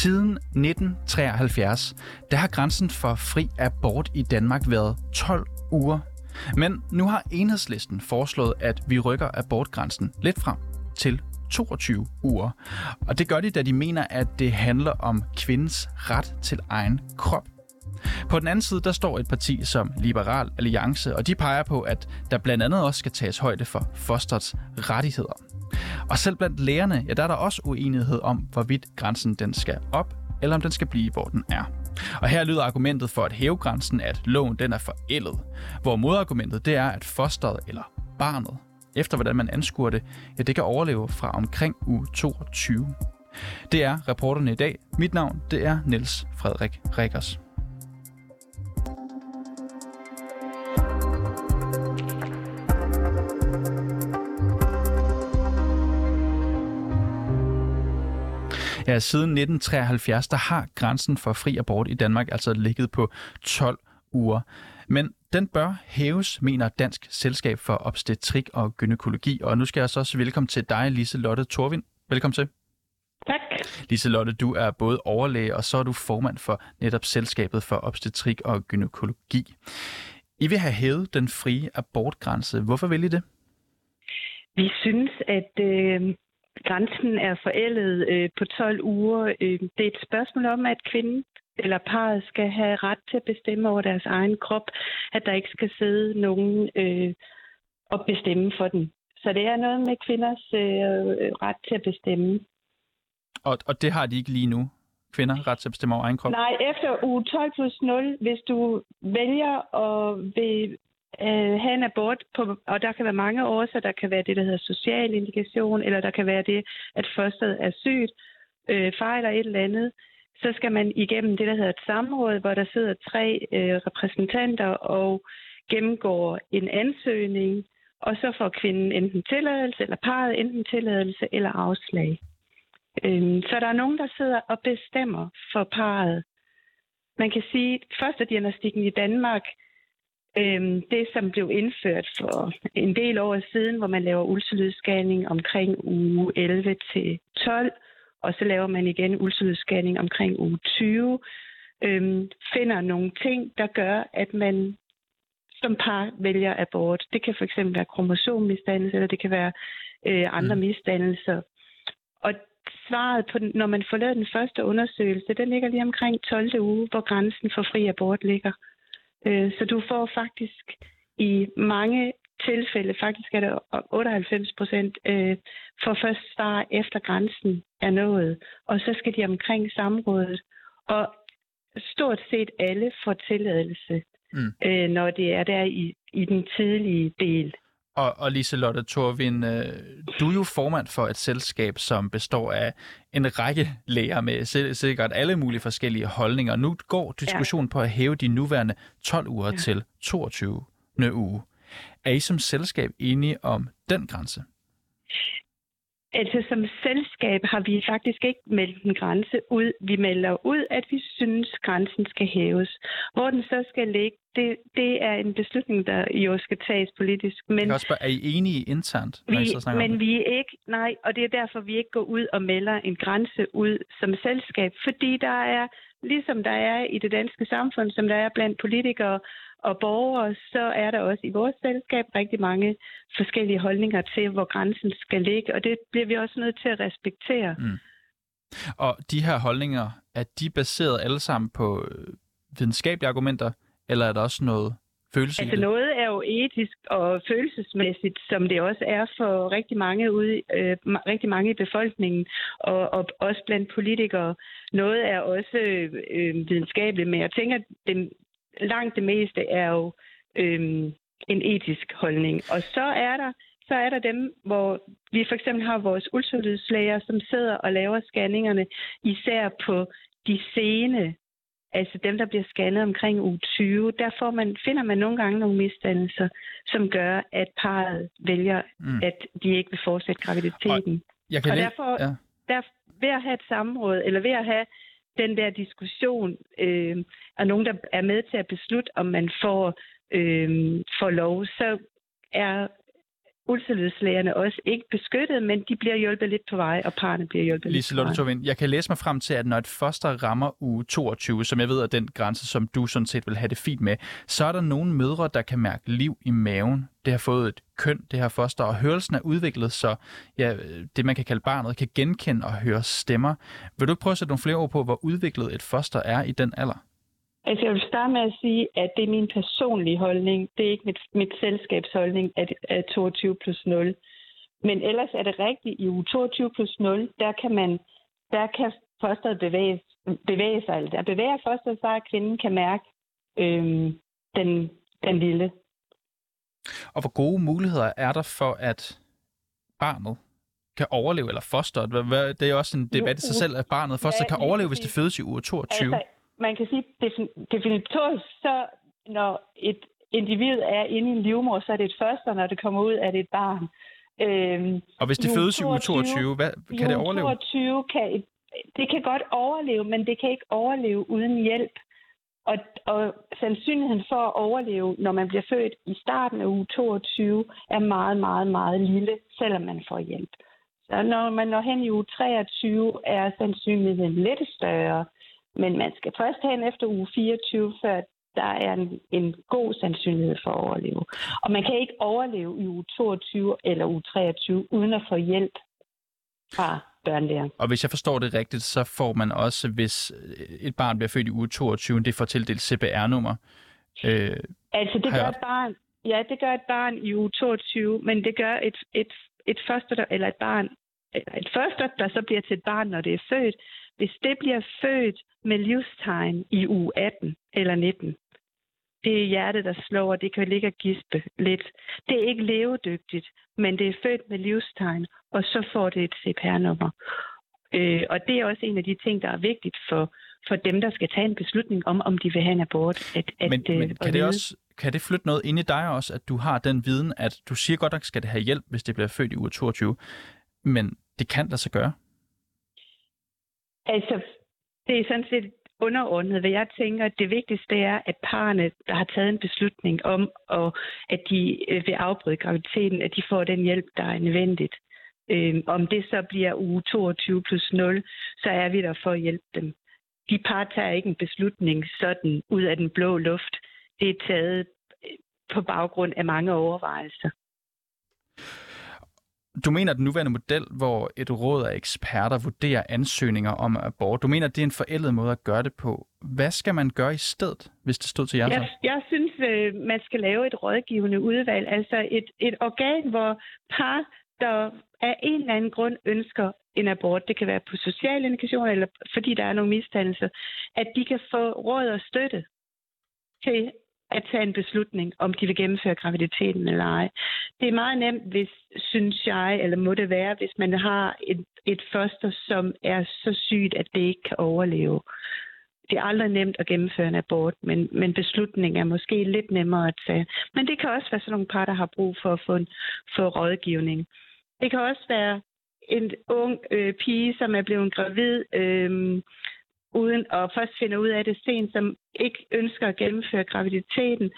Siden 1973, der har grænsen for fri abort i Danmark været 12 uger. Men nu har enhedslisten foreslået, at vi rykker abortgrænsen lidt frem til 22 uger. Og det gør de, da de mener, at det handler om kvindens ret til egen krop. På den anden side, der står et parti som Liberal Alliance, og de peger på, at der blandt andet også skal tages højde for fosterets rettigheder. Og selv blandt lægerne, ja, der er der også uenighed om, hvorvidt grænsen den skal op, eller om den skal blive, hvor den er. Og her lyder argumentet for at hæve grænsen, at loven den er forældet. Hvor modargumentet det er, at fosteret eller barnet, efter hvordan man anskuer det, ja, det kan overleve fra omkring uge 22. Det er reporterne i dag. Mit navn det er Niels Frederik Rikkers. Ja, siden 1973, der har grænsen for fri abort i Danmark altså ligget på 12 uger. Men den bør hæves, mener Dansk Selskab for Obstetrik og Gynækologi. Og nu skal jeg så også velkommen til dig, Lise Lotte Torvind. Velkommen til. Tak. Lise Lotte, du er både overlæge, og så er du formand for netop Selskabet for Obstetrik og Gynækologi. I vil have hævet den frie abortgrænse. Hvorfor vil I det? Vi synes, at øh, grænsen er forældet øh, på 12 uger. Øh, det er et spørgsmål om, at kvinden eller parret skal have ret til at bestemme over deres egen krop, at der ikke skal sidde nogen øh, og bestemme for den. Så det er noget med kvinders øh, ret til at bestemme. Og, og det har de ikke lige nu, kvinder, ret til at bestemme over egen krop? Nej, efter uge 12 plus 0, hvis du vælger at vil øh, have en abort, på, og der kan være mange årsager. Der kan være det, der hedder social indikation, eller der kan være det, at fosteret er sygt, øh, fejler et eller andet. Så skal man igennem det, der hedder et samråd, hvor der sidder tre øh, repræsentanter og gennemgår en ansøgning, og så får kvinden enten tilladelse, eller parret enten tilladelse eller afslag. Øh, så der er nogen, der sidder og bestemmer for parret. Man kan sige, at førstediagnostikken i Danmark Øhm, det, som blev indført for en del år siden, hvor man laver ultralydsscanning omkring uge 11 til 12, og så laver man igen ultralydsscanning omkring uge 20, øhm, finder nogle ting, der gør, at man som par vælger abort. Det kan fx være kromosommisdannelse, eller det kan være øh, andre mm. misdannelser. Og svaret på, når man får lavet den første undersøgelse, den ligger lige omkring 12. uge, hvor grænsen for fri abort ligger. Øh, så du får faktisk i mange tilfælde, faktisk er det 98 procent, øh, for først svar efter grænsen er nået. Og så skal de omkring samrådet. Og stort set alle får tilladelse, mm. øh, når det er der i, i den tidlige del. Og, og Liselotte Thorvind, øh, du er jo formand for et selskab, som består af en række læger med sikkert alle mulige forskellige holdninger. Nu går diskussionen ja. på at hæve de nuværende 12 uger ja. til 22. uge. Er I som selskab enige om den grænse? Altså som selskab har vi faktisk ikke meldt en grænse ud. Vi melder ud, at vi synes, grænsen skal hæves. Hvor den så skal ligge, det, det er en beslutning, der jo skal tages politisk. Men jeg også spørge, er I enige internt? Vi, men vi er ikke, nej, og det er derfor, vi ikke går ud og melder en grænse ud som selskab, fordi der er, ligesom der er i det danske samfund, som der er blandt politikere og borgere, så er der også i vores selskab rigtig mange forskellige holdninger til, hvor grænsen skal ligge, og det bliver vi også nødt til at respektere. Mm. Og de her holdninger, er de baseret alle sammen på øh, videnskabelige argumenter, eller er der også noget følelse altså noget er jo etisk og følelsesmæssigt, som det også er for rigtig mange ude, øh, rigtig mange i befolkningen, og, og også blandt politikere. Noget er også øh, videnskabeligt, men jeg tænker, at den, langt det meste er jo øh, en etisk holdning. Og så er der så er der dem, hvor vi for eksempel har vores ultralydslæger, som sidder og laver scanningerne, især på de sene altså dem, der bliver scannet omkring uge 20, der får man, finder man nogle gange nogle misdannelser, som gør, at parret vælger, mm. at de ikke vil fortsætte graviditeten. Og, jeg kan og derfor, ja. der, ved at have et samråd, eller ved at have den der diskussion, øh, og nogen, der er med til at beslutte, om man får, øh, får lov, så er ultralydslægerne også ikke beskyttet, men de bliver hjulpet lidt på vej, og parerne bliver hjulpet Lise lidt på vej. Jeg kan læse mig frem til, at når et foster rammer uge 22, som jeg ved er den grænse, som du sådan set vil have det fint med, så er der nogle mødre, der kan mærke liv i maven. Det har fået et køn, det her foster, og hørelsen er udviklet, så ja, det man kan kalde barnet kan genkende og høre stemmer. Vil du ikke prøve at sætte nogle flere ord på, hvor udviklet et foster er i den alder? Altså, jeg vil starte med at sige, at det er min personlige holdning. Det er ikke mit, mit selskabs holdning, at, at 22 plus 0. Men ellers er det rigtigt, i uge 22 plus 0, der kan man, der kan fosteret bevæge, bevæge sig, eller der bevæger fosteret sig, at kvinden kan mærke øhm, den, den lille. Og hvor gode muligheder er der for, at barnet kan overleve, eller fosteret? Det er jo også en debat i sig selv, at barnet foster Ja, kan overleve, hvis det fødes i uge 22. Altså, man kan sige, defin- definitorisk, så når et individ er inde i en livmor, så er det et foster, når det kommer ud, er det et barn. Øhm, Og hvis det fødes i uge 22, 22, hvad, kan det overleve? 22 kan et, det kan godt overleve, men det kan ikke overleve uden hjælp. Og, og sandsynligheden for at overleve, når man bliver født i starten af uge 22, er meget, meget, meget lille, selvom man får hjælp. Så når man når hen i uge 23, er sandsynligheden lidt større, men man skal først hen efter uge 24, før der er en, en god sandsynlighed for at overleve. Og man kan ikke overleve i uge 22 eller uge 23 uden at få hjælp fra børnelæger. Og hvis jeg forstår det rigtigt, så får man også, hvis øh, et barn bliver født i uge 22, det får tildelt CPR-nummer. Øh, Altså, det jeg gør et barn, ja, det gør et barn i uge 22, men det gør et, et, et første, der- eller et barn, eller et første, der så bliver til et barn, når det er født. Hvis det bliver født med livstegn i uge 18 eller 19, det er hjertet, der slår, og det kan ligge og gispe lidt. Det er ikke levedygtigt, men det er født med livstegn, og så får det et CPR-nummer. Øh, og det er også en af de ting, der er vigtigt for, for dem, der skal tage en beslutning om, om de vil have en abort. At, at, men øh, men kan, det også, kan det flytte noget ind i dig også, at du har den viden, at du siger godt nok, skal det have hjælp, hvis det bliver født i uge 22, men det kan lade sig gøre? Altså, det er sådan set underordnet, hvad jeg tænker. Det vigtigste er, at parerne, der har taget en beslutning om, og at de øh, vil afbryde graviditeten, at de får den hjælp, der er nødvendigt. Øhm, om det så bliver uge 22 plus 0, så er vi der for at hjælpe dem. De par tager ikke en beslutning sådan ud af den blå luft. Det er taget øh, på baggrund af mange overvejelser. Du mener, at den nuværende model, hvor et råd af eksperter vurderer ansøgninger om abort, du mener, at det er en forældet måde at gøre det på. Hvad skal man gøre i stedet, hvis det stod til jer? Jeg, jeg synes, øh, man skal lave et rådgivende udvalg, altså et, et organ, hvor par, der af en eller anden grund ønsker en abort, det kan være på social indikation, eller fordi der er nogle misdannelser, at de kan få råd og støtte til at tage en beslutning, om de vil gennemføre graviditeten eller ej. Det er meget nemt, hvis, synes jeg, eller må det være, hvis man har et, et foster, som er så sygt, at det ikke kan overleve. Det er aldrig nemt at gennemføre en abort, men, men beslutningen er måske lidt nemmere at tage. Men det kan også være sådan nogle par, der har brug for at få, en, få rådgivning. Det kan også være en ung øh, pige, som er blevet gravid, øh, uden at først finde ud af det sent, som ikke ønsker at gennemføre graviditeten,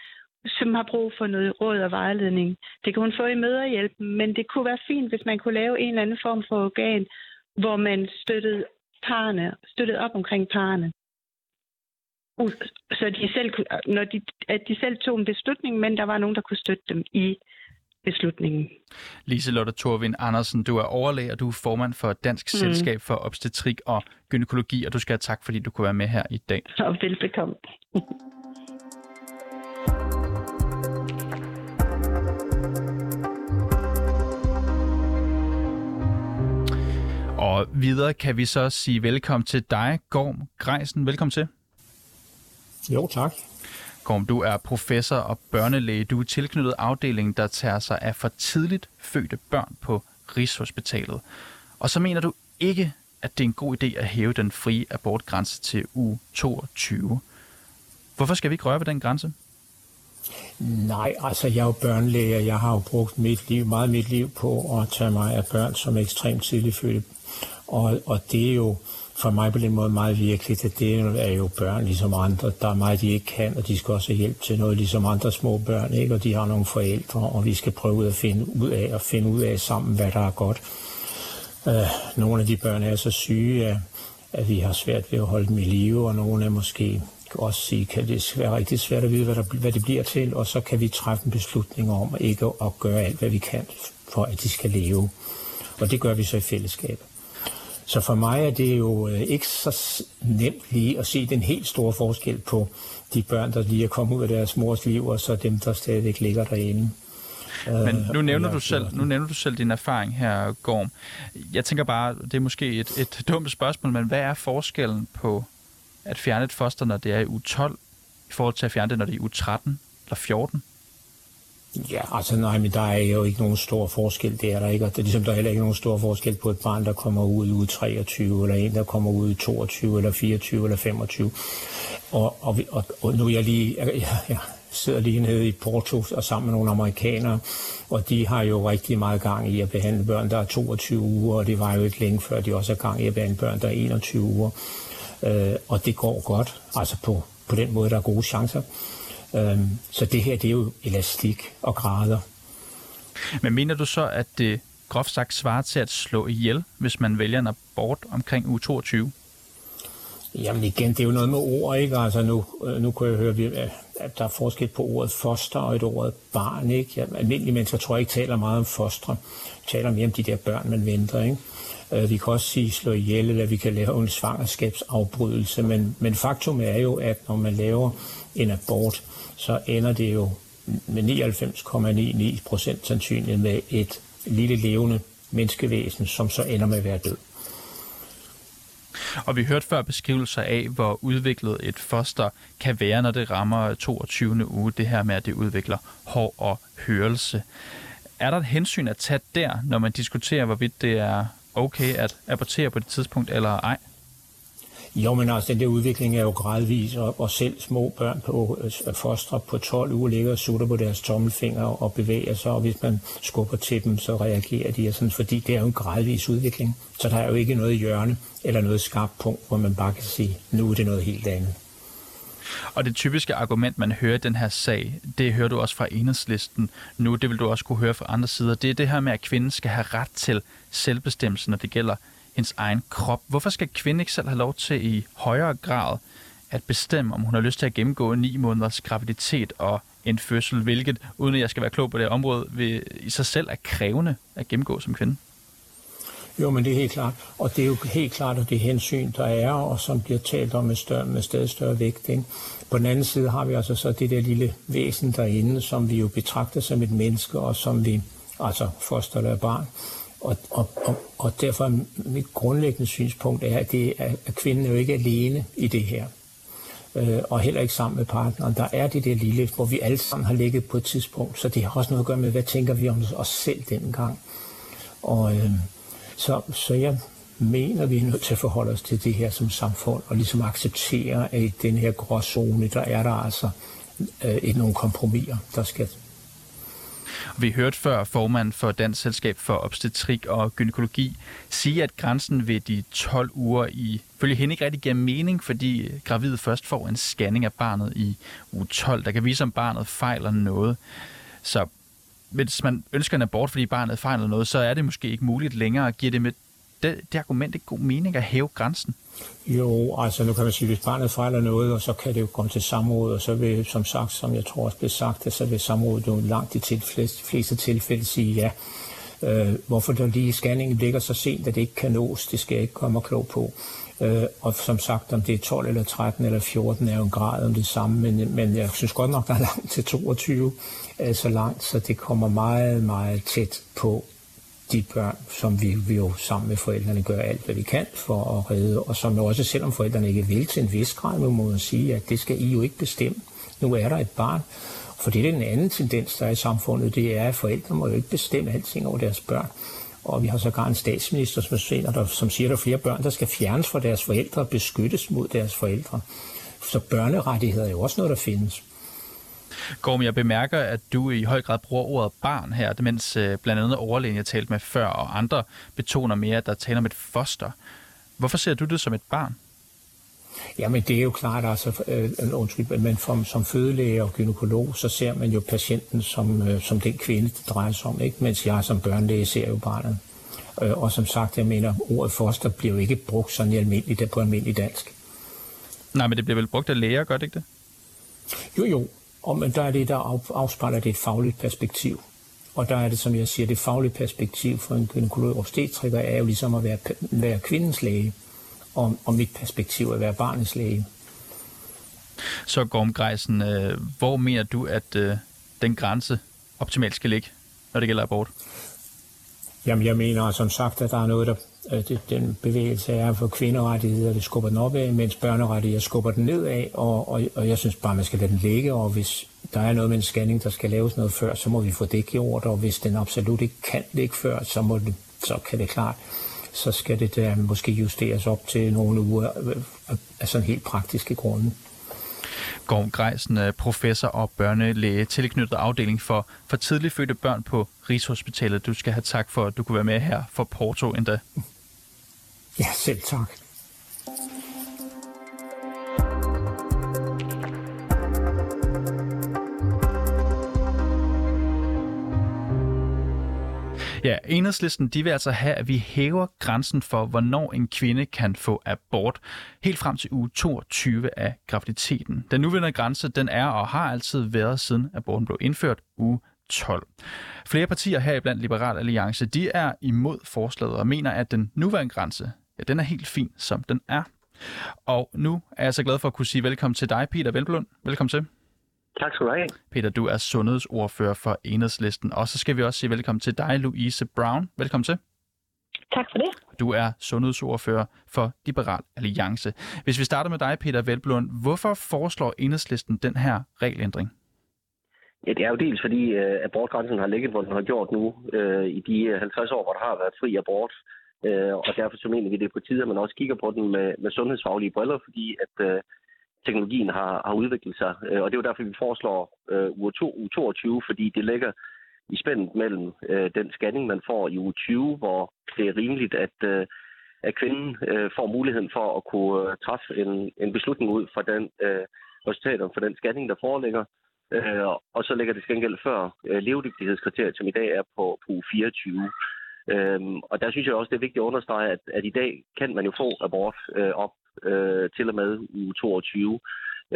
som har brug for noget råd og vejledning. Det kan hun få i møderhjælpen, men det kunne være fint, hvis man kunne lave en eller anden form for organ, hvor man støttede parne, støttede op omkring parne. Så de selv, kunne- når de, at de selv tog en beslutning, men der var nogen, der kunne støtte dem i beslutningen. Lise Lotte Thorvind Andersen, du er overlæge, og du er formand for Dansk Mm. Selskab for Obstetrik og Gynækologi, og du skal have tak, fordi du kunne være med her i dag. Og velbekomme. Og videre kan vi så sige velkommen til dig, Gorm Greisen. Velkommen til. Jo, tak. Gorm, du er professor og børnelæge. Du er tilknyttet afdelingen, der tager sig af for tidligt fødte børn på Rigshospitalet. Og så mener du ikke, at det er en god idé at hæve den frie abortgrænse til u 22. Hvorfor skal vi ikke røre ved den grænse? Nej, altså jeg er jo børnelæge, jeg har jo brugt mit liv, meget mit liv på at tage mig af børn, som er ekstremt tidligt fødte. Og, og det er jo for mig på den måde meget virkeligt, at det er jo børn ligesom andre. Der er meget, de ikke kan, og de skal også have hjælp til noget, ligesom andre små børn, ikke? og de har nogle forældre, og vi skal prøve at finde ud af, og finde ud af sammen, hvad der er godt. Uh, nogle af de børn er så syge, at, at vi har svært ved at holde dem i live, og nogle er måske også sige, kan det være rigtig svært at vide, hvad, der, hvad det bliver til, og så kan vi træffe en beslutning om ikke at gøre alt, hvad vi kan, for at de skal leve. Og det gør vi så i fællesskab. Så for mig er det jo øh, ikke så nemt lige at se den helt store forskel på de børn, der lige er kommet ud af deres mors liv, og så dem, der stadigvæk ligger derinde. Men nu øh, nævner, du selv, nu nævner du selv din erfaring her, Gorm. Jeg tænker bare, det er måske et, et dumt spørgsmål, men hvad er forskellen på at fjerne et foster, når det er i uge 12, i forhold til at fjerne det, når det er i uge 13 eller 14? Ja, altså nej, men der er jo ikke nogen stor forskel, det er der ikke. Og det er ligesom, der er heller ikke nogen stor forskel på et barn, der kommer ud i uge 23, eller en, der kommer ud i 22, eller 24, eller 25. Og, og, og, og nu er jeg lige, jeg, jeg, jeg sidder lige nede i Porto og sammen med nogle amerikanere, og de har jo rigtig meget gang i at behandle børn, der er 22 uger, og det var jo ikke længe før, de også har gang i at behandle børn, der er 21 uger. Øh, og det går godt, altså på, på den måde, der er gode chancer. Øh, så det her, det er jo elastik og grader. Men mener du så, at det groft sagt svarer til at slå ihjel, hvis man vælger en abort omkring uge 22? Jamen igen, det er jo noget med ord, ikke? Altså nu, øh, nu kunne jeg høre, at der er forskel på ordet foster og et ordet barn, ikke? Ja, almindelige mennesker tror jeg ikke taler meget om fostre. De taler mere om de der børn, man venter, ikke? Øh, vi kan også sige slå ihjel, eller vi kan lave en svangerskabsafbrydelse, men, men faktum er jo, at når man laver en abort, så ender det jo med 99,99 procent sandsynligt med et lille levende menneskevæsen, som så ender med at være død. Og vi hørte før beskrivelser af, hvor udviklet et foster kan være, når det rammer 22. uge, det her med, at det udvikler hår og hørelse. Er der et hensyn at tage der, når man diskuterer, hvorvidt det er okay at abortere på det tidspunkt, eller ej? Jo, men altså, den der udvikling er jo gradvis, og, og selv små børn på øh, fostre på 12 uger ligger og sutter på deres tommelfinger og bevæger sig, og hvis man skubber til dem, så reagerer de, og sådan, fordi det er jo en gradvis udvikling. Så der er jo ikke noget hjørne eller noget skarpt punkt, hvor man bare kan sige, nu er det noget helt andet. Og det typiske argument, man hører i den her sag, det hører du også fra enhedslisten nu, det vil du også kunne høre fra andre sider, det er det her med, at kvinden skal have ret til selvbestemmelse, når det gælder ens egen krop. Hvorfor skal kvinden ikke selv have lov til i højere grad at bestemme, om hun har lyst til at gennemgå ni måneders graviditet og en fødsel, hvilket, uden at jeg skal være klog på det område, vil i sig selv er krævende at gennemgå som kvinde? Jo, men det er helt klart. Og det er jo helt klart, at det hensyn, der er, og som bliver talt om med, større, med stadig større vægt. Ikke? På den anden side har vi altså så det der lille væsen derinde, som vi jo betragter som et menneske, og som vi, altså foster eller barn, og, og, og, og derfor er mit grundlæggende synspunkt er, at, det er, at kvinden er jo ikke alene i det her. Øh, og heller ikke sammen med partneren. Der er det der lille, hvor vi alle sammen har ligget på et tidspunkt. Så det har også noget at gøre med, hvad tænker vi om os selv dengang. Og øh, så, så jeg mener, vi er nødt til at forholde os til det her som samfund, og ligesom acceptere, at i den her gråzone, der er der altså øh, nogle kompromiser, der skal vi hørte før formand for Dansk Selskab for Obstetrik og Gynækologi sige, at grænsen ved de 12 uger i følge hende ikke rigtig giver mening, fordi gravide først får en scanning af barnet i uge 12, der kan vise, om barnet fejler noget. Så hvis man ønsker en abort, fordi barnet fejler noget, så er det måske ikke muligt længere at give det med det, det argument ikke god mening at hæve grænsen? Jo, altså nu kan man sige, hvis barnet fejler noget, og så kan det jo komme til samråd, og så vil, som sagt, som jeg tror også blev sagt, så vil samrådet jo langt i tilfælde, fleste tilfælde sige ja. Øh, hvorfor der lige scanningen ligger så sent, at det ikke kan nås, det skal jeg ikke komme klog på. Øh, og som sagt, om det er 12 eller 13 eller 14, er jo en grad om det samme, men, men jeg synes godt nok, der er langt til 22, øh, så langt, så det kommer meget, meget tæt på de børn, som vi, vi jo sammen med forældrene gør alt, hvad vi kan for at redde, og som jo også, selvom forældrene ikke vil til en vis grad, må man sige, at det skal I jo ikke bestemme. Nu er der et barn, for det er den anden tendens, der er i samfundet, det er, at forældre må jo ikke bestemme alting over deres børn. Og vi har sågar en statsminister, som, siger, der, som siger, at der er flere børn, der skal fjernes fra deres forældre og beskyttes mod deres forældre. Så børnerettigheder er jo også noget, der findes. Gorm, jeg bemærker, at du i høj grad bruger ordet barn her, mens øh, blandt andet overlægen, jeg talte med før, og andre betoner mere, at der taler om et foster. Hvorfor ser du det som et barn? Jamen det er jo klart, altså, øh, undskyld, men som, som fødelæge og gynekolog, så ser man jo patienten som, øh, som den kvinde, det drejer sig om, ikke? mens jeg som børnelæge ser jo barnet. Øh, og som sagt, jeg mener, ordet foster bliver jo ikke brugt sådan i almindeligt, på almindelig dansk. Nej, men det bliver vel brugt af læger, gør det ikke det? Jo, jo, og, men der er det, der afspejler det et fagligt perspektiv. Og der er det, som jeg siger, det faglige perspektiv for en gynekolog og er jo ligesom at være, være kvindens læge og, og mit perspektiv at være barnets læge. Så Gorm Greisen, øh, hvor mener du, at øh, den grænse optimalt skal ligge, når det gælder abort? Jamen, jeg mener som sagt, at der er noget, der det, øh, den bevægelse er for kvinderettigheder, det skubber den opad, mens børnerettigheder skubber den nedad, og, og, og jeg synes bare, man skal lade den ligge, og hvis der er noget med en scanning, der skal laves noget før, så må vi få det gjort, og hvis den absolut ikke kan ligge før, så, må det, så kan det klart så skal det der måske justeres op til nogle uger af sådan helt praktiske grunde. Gorm Greisen, øh, professor og børnelæge, tilknyttet afdeling for, for tidligt fødte børn på Rigshospitalet. Du skal have tak for, at du kunne være med her for Porto endda. Ja, selv tak. Ja, enhedslisten de vil altså have, at vi hæver grænsen for, hvornår en kvinde kan få abort, helt frem til uge 22 af graviditeten. Den nuværende grænse den er og har altid været, siden aborten blev indført, uge 12. Flere partier her blandt Liberal Alliance, de er imod forslaget og mener, at den nuværende grænse, ja, den er helt fin, som den er. Og nu er jeg så glad for at kunne sige velkommen til dig, Peter Velblund. Velkommen til. Tak skal du have. Peter, du er sundhedsordfører for Enhedslisten. Og så skal vi også sige velkommen til dig, Louise Brown. Velkommen til. Tak for det. Du er sundhedsordfører for Liberal Alliance. Hvis vi starter med dig, Peter Velblund, hvorfor foreslår Enhedslisten den her regelændring? Ja, det er jo dels fordi uh, abortgrænsen har ligget, hvor den har gjort nu, uh, i de 50 år, hvor der har været fri abort. Uh, og derfor så mener vi, det er på tide, at man også kigger på den med, med sundhedsfaglige briller, fordi at uh, teknologien har, har udviklet sig. Øh, og det er jo derfor, vi foreslår øh, uge, 2, 22, fordi det ligger i spændet mellem øh, den scanning, man får i uge 20, hvor det er rimeligt, at, øh, at kvinden øh, får muligheden for at kunne øh, træffe en, en beslutning ud fra den øh, resultater for den scanning, der foreligger. Øh, og så ligger det skængel før øh, levedygtighedskriteriet, som i dag er på, på uge 24. Øhm, og der synes jeg også, det er vigtigt at understrege, at, at i dag kan man jo få abort øh, op øh, til og med uge 22.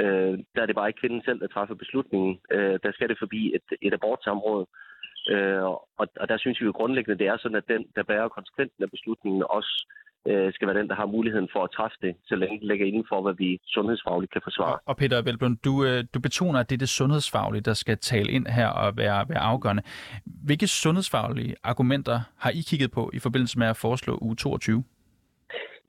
Øh, der er det bare ikke kvinden selv, der træffer beslutningen. Øh, der skal det forbi et, et abortsamråd. Øh, og, og der synes vi jo grundlæggende, det er sådan, at den, der bærer konsekvensen af beslutningen, også øh, skal være den, der har muligheden for at træffe det, så længe det ligger inden for, hvad vi sundhedsfagligt kan forsvare. Og Peter Velblund, du, øh, du betoner, at det er det sundhedsfaglige, der skal tale ind her og være, være afgørende. Hvilke sundhedsfaglige argumenter har I kigget på i forbindelse med at foreslå uge 22?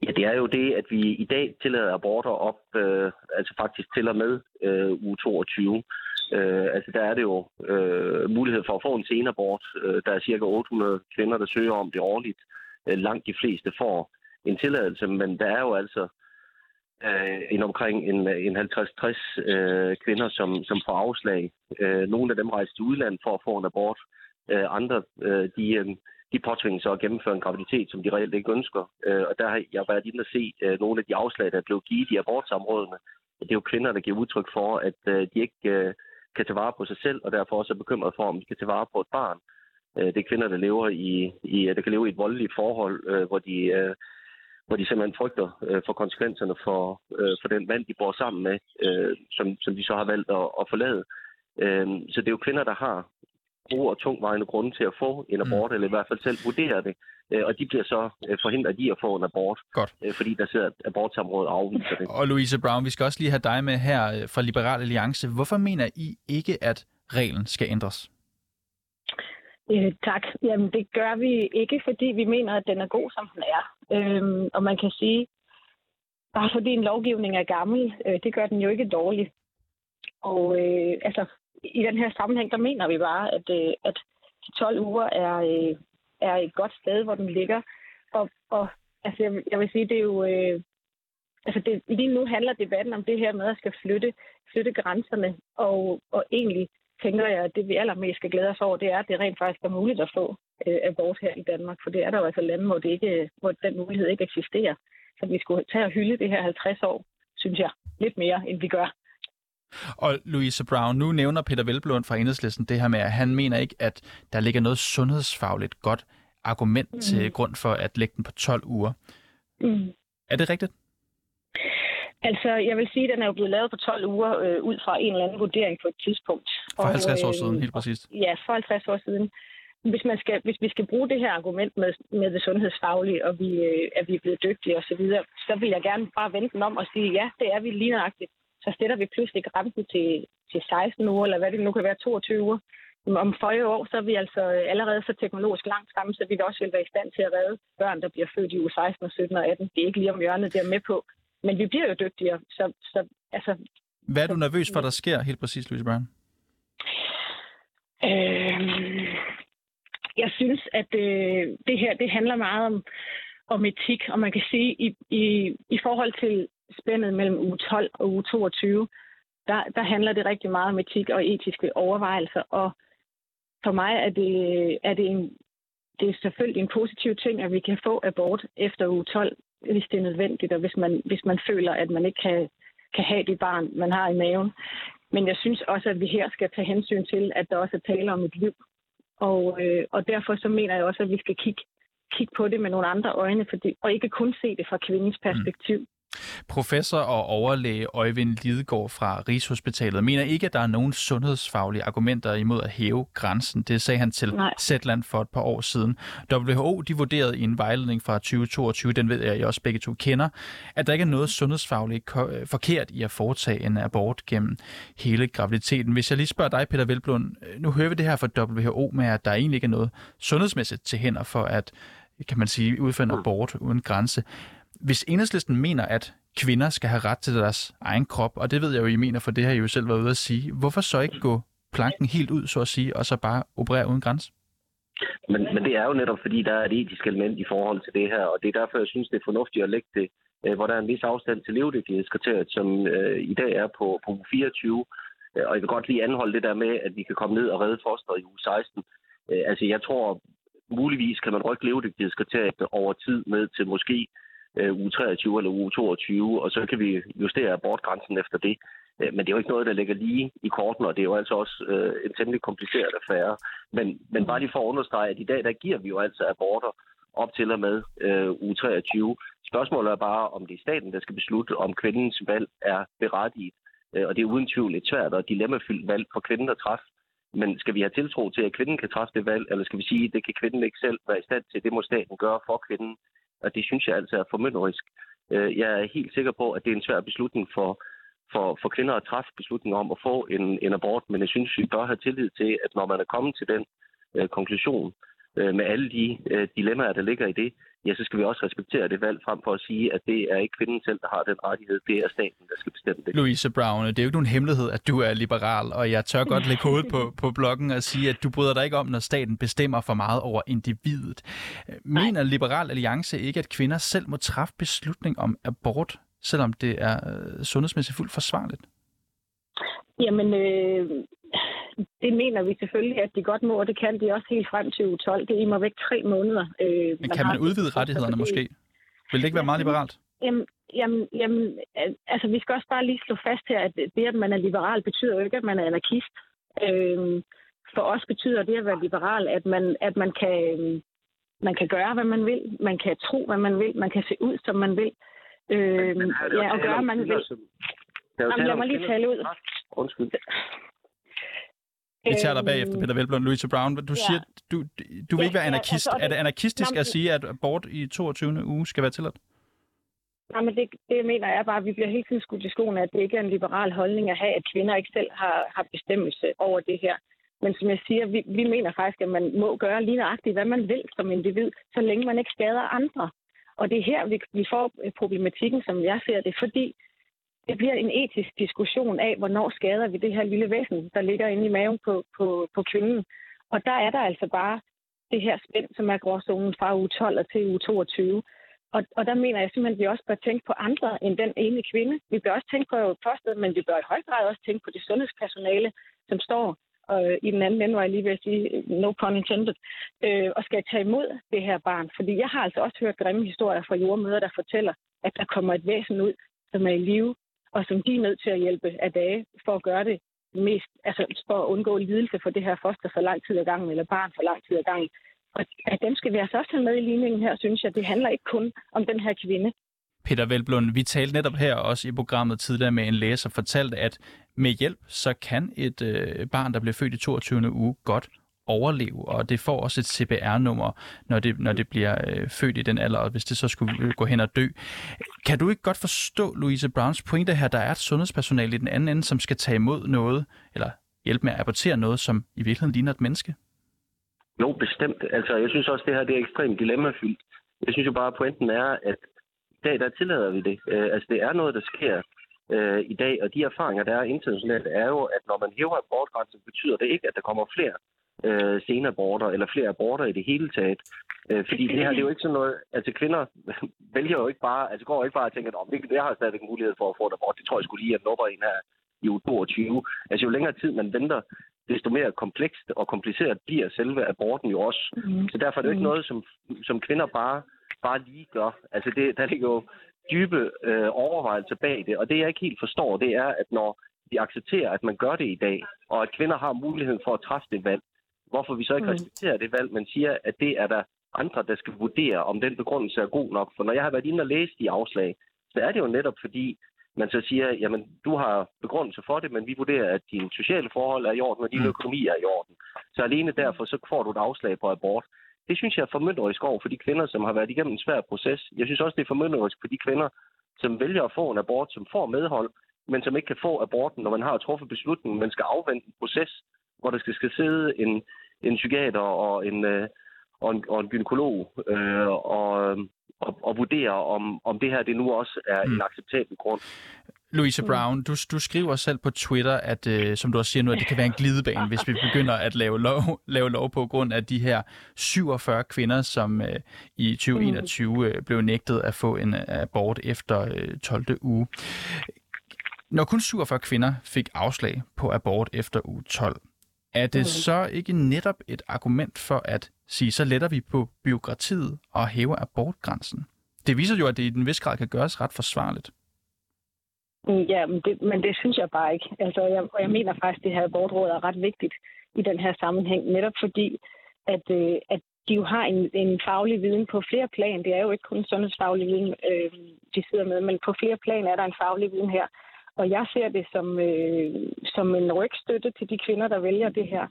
Ja, det er jo det, at vi i dag tillader aborter op, øh, altså faktisk til og med øh, uge 22. Øh, altså der er det jo øh, mulighed for at få en senabort. Øh, der er cirka 800 kvinder, der søger om det årligt. Øh, langt de fleste får en tilladelse, men der er jo altså øh, en omkring en, en 50-60 øh, kvinder, som, som får afslag. Øh, nogle af dem rejser til udlandet for at få en abort. Øh, andre, øh, de, øh, de påtvinges så at gennemføre en graviditet, som de reelt ikke ønsker. Øh, og der har jeg været inde og se øh, nogle af de afslag, der er blevet givet i abortsamrådene. Det er jo kvinder, der giver udtryk for, at øh, de ikke øh, kan tage vare på sig selv, og derfor også er bekymret for, om de kan tage vare på et barn. Øh, det er kvinder, der lever i, i der kan leve i et voldeligt forhold, øh, hvor de øh, hvor de simpelthen frygter øh, for konsekvenserne for, øh, for den mand, de bor sammen med, øh, som, som de så har valgt at, at forlade. Øh, så det er jo kvinder, der har gode og tungvejende grunde til at få en abort, mm. eller i hvert fald selv vurdere det. Øh, og de bliver så øh, forhindret i at få en abort, Godt. Øh, fordi der sidder et abortsamråd og afviser det. Og Louise Brown, vi skal også lige have dig med her fra Liberal Alliance. Hvorfor mener I ikke, at reglen skal ændres? Øh, tak. Jamen, det gør vi ikke, fordi vi mener, at den er god, som den er. Øhm, og man kan sige, bare fordi en lovgivning er gammel, øh, det gør den jo ikke dårlig. Og øh, altså, i den her sammenhæng, der mener vi bare, at, øh, at 12 uger er, øh, er et godt sted, hvor den ligger. Og, og altså, jeg, jeg vil sige, det er jo... Øh, altså det, lige nu handler debatten om det her med at skal flytte, flytte grænserne, og, og egentlig tænker jeg, at det vi allermest skal glæde os over, det er, at det rent faktisk er muligt at få øh, abort her i Danmark, for det er der jo altså lande, hvor, det ikke, hvor den mulighed ikke eksisterer. Så vi skulle tage og hylde det her 50 år, synes jeg, lidt mere, end vi gør. Og Louise Brown, nu nævner Peter Velblund fra Enhedslisten det her med, at han mener ikke, at der ligger noget sundhedsfagligt godt argument mm. til grund for at lægge den på 12 uger. Mm. Er det rigtigt? Altså, jeg vil sige, at den er jo blevet lavet på 12 uger øh, ud fra en eller anden vurdering på et tidspunkt. For 50 år siden, helt præcist. Ja, for 50 år siden. Hvis, man skal, hvis vi skal bruge det her argument med, med det sundhedsfaglige, og vi, øh, at vi er blevet dygtige osv., så, videre, så vil jeg gerne bare vente den om og sige, ja, det er vi lige nøjagtigt. Så stiller vi pludselig grænsen til, til 16 uger, eller hvad det nu kan være, 22 uger. Om 40 år, så er vi altså allerede så teknologisk langt fremme, så vi vil også vil være i stand til at redde børn, der bliver født i uge 16 og 17 og 18. Det er ikke lige om hjørnet, det er med på. Men vi bliver jo dygtigere. Så, så, altså, Hvad er du nervøs for, der sker helt præcis, Louise Brown? Øh, jeg synes, at øh, det her det handler meget om, om etik, og man kan sige, i, i, i forhold til spændet mellem uge 12 og uge 22, der, der handler det rigtig meget om etik og etiske overvejelser, og for mig er det, er det, en, det er selvfølgelig en positiv ting, at vi kan få abort efter uge 12, hvis det er nødvendigt, og hvis man, hvis man føler, at man ikke kan, kan have det barn, man har i maven. Men jeg synes også, at vi her skal tage hensyn til, at der også er tale om et liv. Og, øh, og derfor så mener jeg også, at vi skal kigge, kigge på det med nogle andre øjne, fordi, og ikke kun se det fra kvindens perspektiv. Mm. Professor og overlæge Øjvind Lidegaard fra Rigshospitalet mener ikke, at der er nogen sundhedsfaglige argumenter imod at hæve grænsen. Det sagde han til Nej. Zetland for et par år siden. WHO de vurderede i en vejledning fra 2022, den ved jeg, at I også begge to kender, at der ikke er noget sundhedsfagligt forkert i at foretage en abort gennem hele graviditeten. Hvis jeg lige spørger dig, Peter Velblund, nu hører vi det her fra WHO med, at der egentlig ikke er noget sundhedsmæssigt til hænder for at kan man sige, udføre en abort uden grænse. Hvis enhedslisten mener, at kvinder skal have ret til deres egen krop, og det ved jeg jo, I mener, for det har I jo selv været ude at sige, hvorfor så ikke gå planken helt ud, så at sige, og så bare operere uden græns? Men, men det er jo netop, fordi der er et etisk element i forhold til det her, og det er derfor, jeg synes, det er fornuftigt at lægge det, øh, hvor der er en vis afstand til levedygtighedskriteriet, som øh, i dag er på, på 24. Øh, og jeg vil godt lige anholde det der med, at vi kan komme ned og redde fosteret i uge 16. Øh, altså, jeg tror, muligvis kan man rykke levedygtighedskriteriet over tid med til måske øh, uge 23 eller uge 22, og så kan vi justere abortgrænsen efter det. Øh, men det er jo ikke noget, der ligger lige i korten, og det er jo altså også øh, en temmelig kompliceret affære. Men, men bare lige for at understrege, at i dag der giver vi jo altså aborter op til og med øh, uge 23. Spørgsmålet er bare, om det er staten, der skal beslutte, om kvindens valg er berettiget. Øh, og det er uden tvivl et svært og dilemmafyldt valg for kvinden at træffe. Men skal vi have tiltro til, at kvinden kan træffe det valg, eller skal vi sige, at det kan kvinden ikke selv være i stand til? Det må staten gøre for kvinden og det synes jeg altså er formynderisk. Øh, jeg er helt sikker på, at det er en svær beslutning for, for, for kvinder at træffe beslutningen om at få en, en abort, men jeg synes, vi bør have tillid til, at når man er kommet til den øh, konklusion, øh, med alle de øh, dilemmaer, der ligger i det, ja, så skal vi også respektere det valg frem for at sige, at det er ikke kvinden selv, der har den rettighed. Det er staten, der skal bestemme det. Louise Brown, det er jo ikke nogen hemmelighed, at du er liberal, og jeg tør godt lægge hovedet på, på bloggen og sige, at du bryder dig ikke om, når staten bestemmer for meget over individet. Mener Liberal Alliance ikke, at kvinder selv må træffe beslutning om abort, selvom det er øh, sundhedsmæssigt fuldt forsvarligt? Jamen, øh, det mener vi selvfølgelig, at de godt må, og det kan de også helt frem til u 12. Det er imod væk tre måneder. Øh, Men kan man, man udvide rettighederne måske? Vil det ikke være meget liberalt? Jamen, jamen, jamen, altså vi skal også bare lige slå fast her, at det, at man er liberal, betyder jo ikke, at man er anarkist. Øh, for os betyder det at være liberal, at man, at man kan, man kan gøre, hvad man vil, man kan tro, hvad man vil, man kan se ud, som man vil. Øh, ja, og gøre, hvad man vil. Jamen, lad mig lige tale ud. Undskyld. Vi tager dig bagefter, øhm, Peter Velblom, Louise Brown. Du ja. siger, du, du vil ja, ikke være anarkist. Altså, er det anarkistisk at sige, at abort i 22. uge skal være tilladt? Nej, men det, det mener jeg bare, at vi bliver hele tiden skudt i skoene, at det ikke er en liberal holdning at have, at kvinder ikke selv har, har bestemmelse over det her. Men som jeg siger, vi, vi mener faktisk, at man må gøre lige nøjagtigt, hvad man vil som individ, så længe man ikke skader andre. Og det er her, vi, vi får problematikken, som jeg ser det, fordi det bliver en etisk diskussion af, hvornår skader vi det her lille væsen, der ligger inde i maven på, på, på kvinden. Og der er der altså bare det her spænd, som er gråzonen fra uge 12 til uge 22. Og, og der mener jeg simpelthen, at vi også bør tænke på andre end den ene kvinde. Vi bør også tænke på fosteret, men vi bør i høj grad også tænke på det sundhedspersonale, som står øh, i den anden ende, var jeg lige ved at sige, no pun intended, øh, og skal tage imod det her barn. Fordi jeg har altså også hørt grimme historier fra jordmøder, der fortæller, at der kommer et væsen ud, som er i live, og som de er nødt til at hjælpe af dage for at gøre det mest, altså for at undgå lidelse for det her foster for lang tid ad gangen, eller barn for lang tid ad gangen. Og at dem skal vi altså også have med i ligningen her, synes jeg. Det handler ikke kun om den her kvinde. Peter Velblund, vi talte netop her også i programmet tidligere med en læge, som fortalte, at med hjælp, så kan et øh, barn, der bliver født i 22. uge, godt overleve, og det får også et CPR-nummer, når det, når det bliver øh, født i den alder, og hvis det så skulle øh, gå hen og dø. Kan du ikke godt forstå, Louise Browns pointe her, der er et sundhedspersonale i den anden ende, som skal tage imod noget, eller hjælpe med at abortere noget, som i virkeligheden ligner et menneske? Jo, bestemt. Altså, jeg synes også, det her det er ekstremt dilemmafyldt. Jeg synes jo bare, at pointen er, at i dag, der tillader vi det. Øh, altså, det er noget, der sker øh, i dag, og de erfaringer, der er internationalt, er jo, at når man hæver abortgrænsen, betyder det ikke, at der kommer flere uh, senaborter eller flere aborter i det hele taget. Uh, fordi det her, det er jo ikke sådan noget... Altså, kvinder vælger jo ikke bare... Altså, går jo ikke bare og tænker, at jeg har stadig mulighed for at få et abort. Det tror jeg skulle lige, at nupper en her i uge 22. Altså, jo længere tid man venter, desto mere komplekst og kompliceret bliver selve aborten jo også. Mm. Så derfor er det jo ikke mhm. noget, som, som kvinder bare, bare lige gør. Altså, det, der ligger jo dybe øh, overvejelser bag det, og det jeg ikke helt forstår, det er, at når vi accepterer, at man gør det i dag, og at kvinder har muligheden for at træffe det valg, hvorfor vi så ikke mm. respekterer det valg, men siger, at det er der andre, der skal vurdere, om den begrundelse er god nok. For når jeg har været inde og læst de afslag, så er det jo netop fordi, man så siger, jamen, du har begrundelse for det, men vi vurderer, at dine sociale forhold er i orden, og din mm. økonomi er i orden. Så alene derfor, så får du et afslag på abort. Det synes jeg er formynderisk over for de kvinder, som har været igennem en svær proces. Jeg synes også, det er formynderisk for de kvinder, som vælger at få en abort, som får medhold, men som ikke kan få aborten, når man har truffet beslutningen. Man skal afvente en proces, hvor der skal, skal sidde en, en psykiater og en, øh, og en, og en gynekolog øh, og, og, og vurdere, om, om det her det nu også er mm. en acceptabel grund. Louise mm. Brown, du, du skriver selv på Twitter, at øh, som du også siger nu, at det kan være en glidebane, hvis vi begynder at lave lov, lave lov på grund af de her 47 kvinder, som øh, i 2021 øh, blev nægtet at få en abort efter øh, 12. uge. Når kun 47 kvinder fik afslag på abort efter uge 12, er det så ikke netop et argument for at sige, så letter vi på byråkratiet og hæver abortgrænsen? Det viser jo, at det i den vis grad kan gøres ret forsvarligt. Mm, ja, men det, men det synes jeg bare ikke. Altså, jeg, og jeg mener faktisk, at det her abortråd er ret vigtigt i den her sammenhæng, netop fordi, at, øh, at de jo har en, en faglig viden på flere plan. Det er jo ikke kun sundhedsfaglig viden, øh, de sidder med, men på flere plan er der en faglig viden her. Og jeg ser det som, øh, som en rygstøtte til de kvinder, der vælger det her.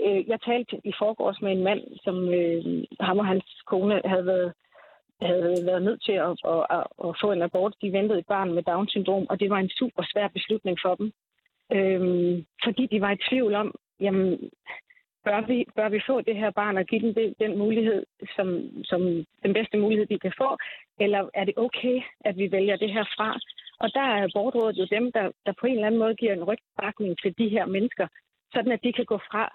Øh, jeg talte i forgårs med en mand, som øh, ham og hans kone havde været, havde været nødt til at, at, at, at få en abort. De ventede et barn med Down-syndrom, og det var en super svær beslutning for dem. Øh, fordi de var i tvivl om, jamen, bør vi, bør vi få det her barn og give dem det, den mulighed, som, som den bedste mulighed, de kan få? Eller er det okay, at vi vælger det her fra? Og der er abortrådet jo dem, der, der på en eller anden måde giver en rygbakning til de her mennesker, sådan at de kan gå fra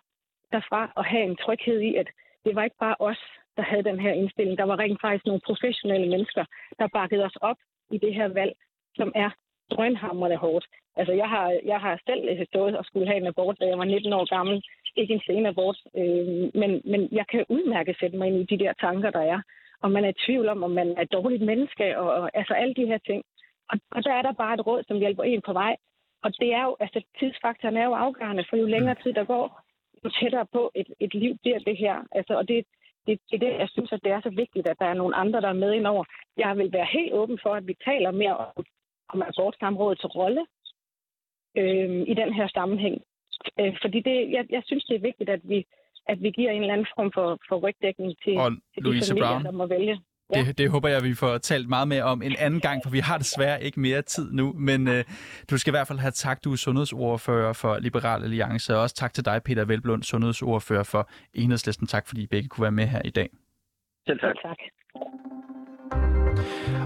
derfra og have en tryghed i, at det var ikke bare os, der havde den her indstilling. Der var rent faktisk nogle professionelle mennesker, der bakkede os op i det her valg, som er drønhammerne hårdt. Altså, jeg har, jeg har selv stået og skulle have en abort, da jeg var 19 år gammel. Ikke en sen abort, øh, men, men jeg kan udmærke sætte mig ind i de der tanker, der er. Og man er i tvivl om, om man er et dårligt menneske, og, og altså alle de her ting. Og, og der er der bare et råd, som hjælper en på vej. Og det er jo, altså tidsfaktoren er jo afgørende, for jo længere tid der går, jo tættere på et, et liv bliver det her. Altså, og det, det, det er det, jeg synes, at det er så vigtigt, at der er nogle andre, der er med indover. Jeg vil være helt åben for, at vi taler mere om, om abortsamrådets rolle øh, i den her sammenhæng. Øh, fordi det, jeg, jeg synes, det er vigtigt, at vi, at vi giver en eller anden form for, for rygdækning til, og til de Louise familier, Brown. der må vælge. Ja. Det, det håber jeg, vi får talt meget mere om en anden gang, for vi har desværre ikke mere tid nu. Men øh, du skal i hvert fald have tak, du er sundhedsordfører for Liberal Alliance, og også tak til dig, Peter Velblund, sundhedsordfører for Enhedslisten. Tak, fordi I begge kunne være med her i dag. Selv tak. tak.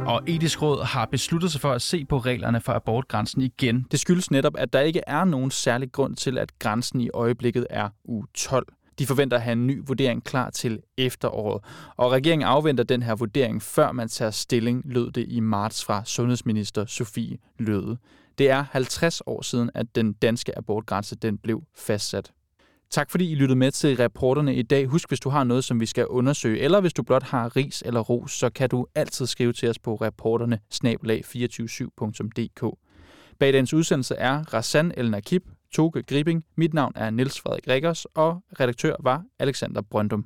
Og Etisk Råd har besluttet sig for at se på reglerne for abortgrænsen igen. Det skyldes netop, at der ikke er nogen særlig grund til, at grænsen i øjeblikket er u 12. De forventer at have en ny vurdering klar til efteråret. Og regeringen afventer den her vurdering, før man tager stilling, lød det i marts fra sundhedsminister Sofie Løde. Det er 50 år siden, at den danske abortgrænse den blev fastsat. Tak fordi I lyttede med til reporterne i dag. Husk, hvis du har noget, som vi skal undersøge, eller hvis du blot har ris eller ros, så kan du altid skrive til os på reporterne 247dk Bag dagens udsendelse er Rassan El Nakib, Toge Gribing. Mit navn er Niels Frederik Rikkers, og redaktør var Alexander Brøndum.